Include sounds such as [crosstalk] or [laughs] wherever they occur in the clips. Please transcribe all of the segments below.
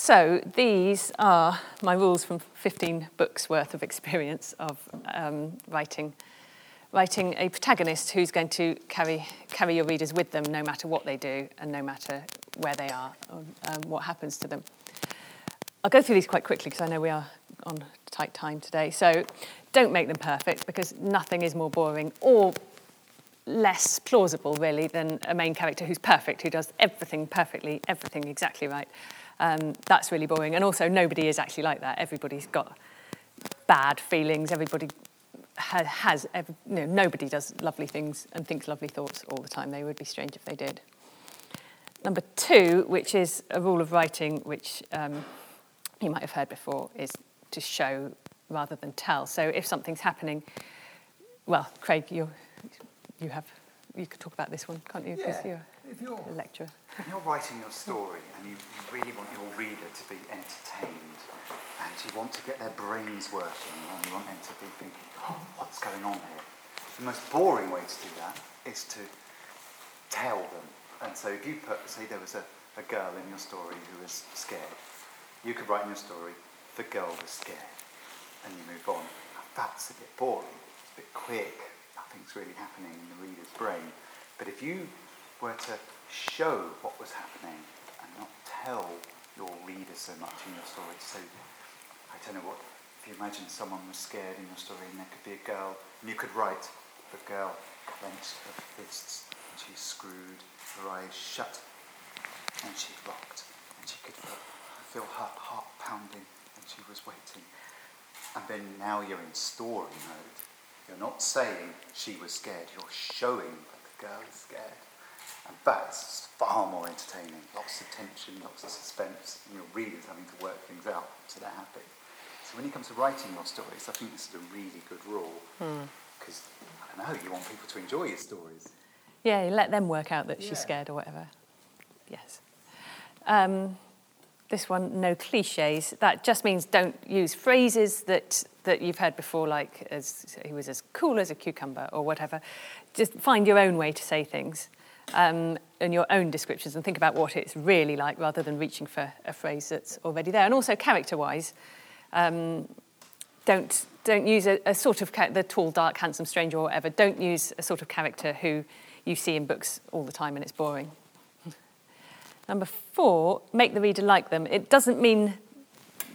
So these are my rules from 15 books worth of experience of um, writing writing a protagonist who's going to carry, carry your readers with them no matter what they do and no matter where they are or um, what happens to them. I'll go through these quite quickly because I know we are on tight time today. So don't make them perfect because nothing is more boring or less plausible, really, than a main character who's perfect, who does everything perfectly, everything exactly right. Um, that's really boring. And also, nobody is actually like that. Everybody's got bad feelings. Everybody has, has every, you know, nobody does lovely things and thinks lovely thoughts all the time. They would be strange if they did. Number two, which is a rule of writing, which um, you might have heard before, is to show rather than tell. So if something's happening, well, Craig, you you have you could talk about this one, can't you? Yeah. You're, you're a lecturer. You're writing your story, and you, you really want your reader to be entertained and you want to get their brains working and you want them to be thinking, oh, what's going on here? The most boring way to do that is to tell them. And so if you put, say there was a, a girl in your story who was scared, you could write in your story, the girl was scared, and you move on. That's a bit boring, it's a bit quick, nothing's really happening in the reader's brain. But if you were to show what was happening and not tell your reader so much in your story, so I don't know what, if you imagine someone was scared in your story and there could be a girl, and you could write, the girl clenched her fists and she screwed her eyes shut and she rocked and she could feel, her heart pounding and she was waiting. And then now you're in story mode. You're not saying she was scared, you're showing that the girl is scared. And that's far more entertaining. Lots of tension, lots of suspense, and your readers having to work things out so they're happy. So when it comes to writing your stories, I think this is a really good rule because hmm. I don't know, you want people to enjoy your stories. Yeah, you let them work out that yeah. she's scared or whatever. Yes. Um, this one, no cliches. That just means don't use phrases that, that you've heard before, like as, he was as cool as a cucumber or whatever. Just find your own way to say things um, and your own descriptions and think about what it's really like rather than reaching for a phrase that's already there. And also character-wise, um, don't don't use a, a sort of the tall, dark, handsome stranger or whatever. Don't use a sort of character who you see in books all the time and it's boring. Number four, make the reader like them. It doesn't mean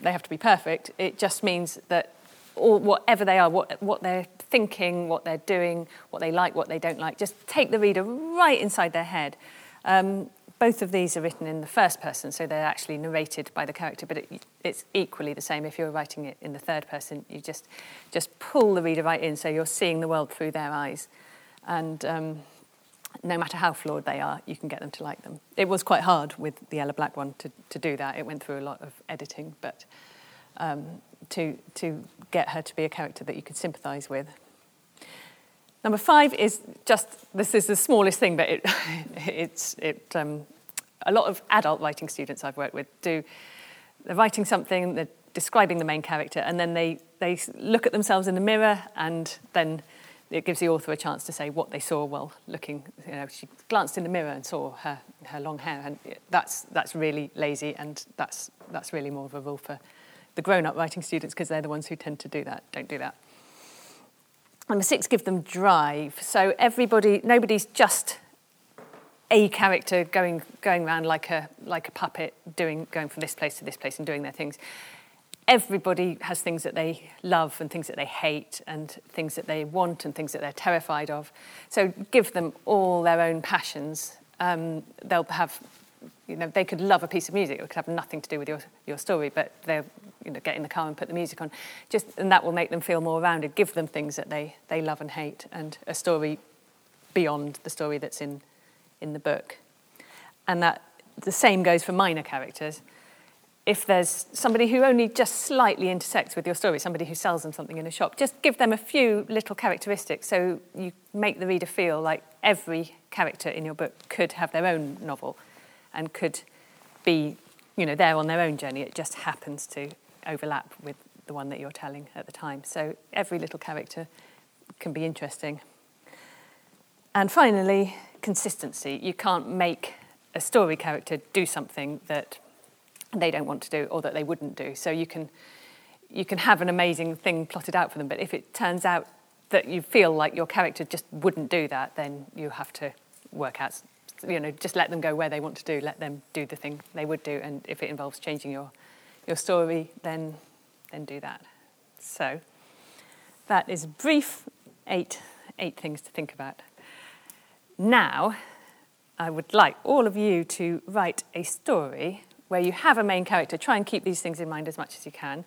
they have to be perfect. It just means that all, whatever they are, what, what they're thinking, what they're doing, what they like, what they don't like, just take the reader right inside their head. Um, both of these are written in the first person, so they're actually narrated by the character, but it, it's equally the same if you're writing it in the third person. You just, just pull the reader right in, so you're seeing the world through their eyes. And um, no matter how flawed they are, you can get them to like them. It was quite hard with the Ella Black one to, to do that. It went through a lot of editing, but um, to, to get her to be a character that you could sympathise with. Number five is just this is the smallest thing, but it, [laughs] it's it. Um, a lot of adult writing students I've worked with do. They're writing something, they're describing the main character, and then they they look at themselves in the mirror, and then it gives the author a chance to say what they saw while looking. You know, she glanced in the mirror and saw her her long hair, and that's that's really lazy, and that's that's really more of a rule for the grown-up writing students because they're the ones who tend to do that. Don't do that. Number six, give them drive. So everybody, nobody's just a character going going around like a like a puppet, doing going from this place to this place and doing their things. Everybody has things that they love and things that they hate and things that they want and things that they're terrified of. So give them all their own passions. Um, they'll have you know, they could love a piece of music. It could have nothing to do with your, your story, but they'll you know, get in the car and put the music on. Just, and that will make them feel more rounded, give them things that they, they love and hate, and a story beyond the story that's in, in the book. And that the same goes for minor characters. If there's somebody who only just slightly intersects with your story, somebody who sells them something in a shop, just give them a few little characteristics so you make the reader feel like every character in your book could have their own novel and could be, you know, there on their own journey. It just happens to overlap with the one that you're telling at the time. So every little character can be interesting. And finally, consistency. You can't make a story character do something that they don't want to do or that they wouldn't do. So you can you can have an amazing thing plotted out for them, but if it turns out that you feel like your character just wouldn't do that, then you have to work out you know just let them go where they want to do, let them do the thing they would do, and if it involves changing your your story, then then do that. So that is brief eight eight things to think about. Now, I would like all of you to write a story where you have a main character. Try and keep these things in mind as much as you can.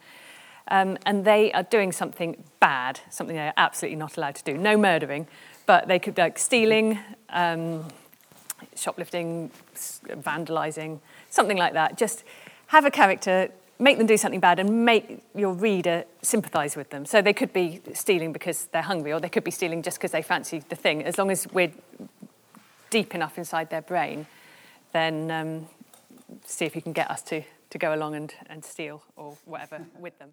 Um, and they are doing something bad, something they're absolutely not allowed to do. No murdering, but they could be like stealing, um, shoplifting, vandalizing, something like that. Just have a character, make them do something bad, and make your reader sympathise with them. So they could be stealing because they're hungry, or they could be stealing just because they fancy the thing. As long as we're deep enough inside their brain, then um, see if you can get us to, to go along and, and steal or whatever with them.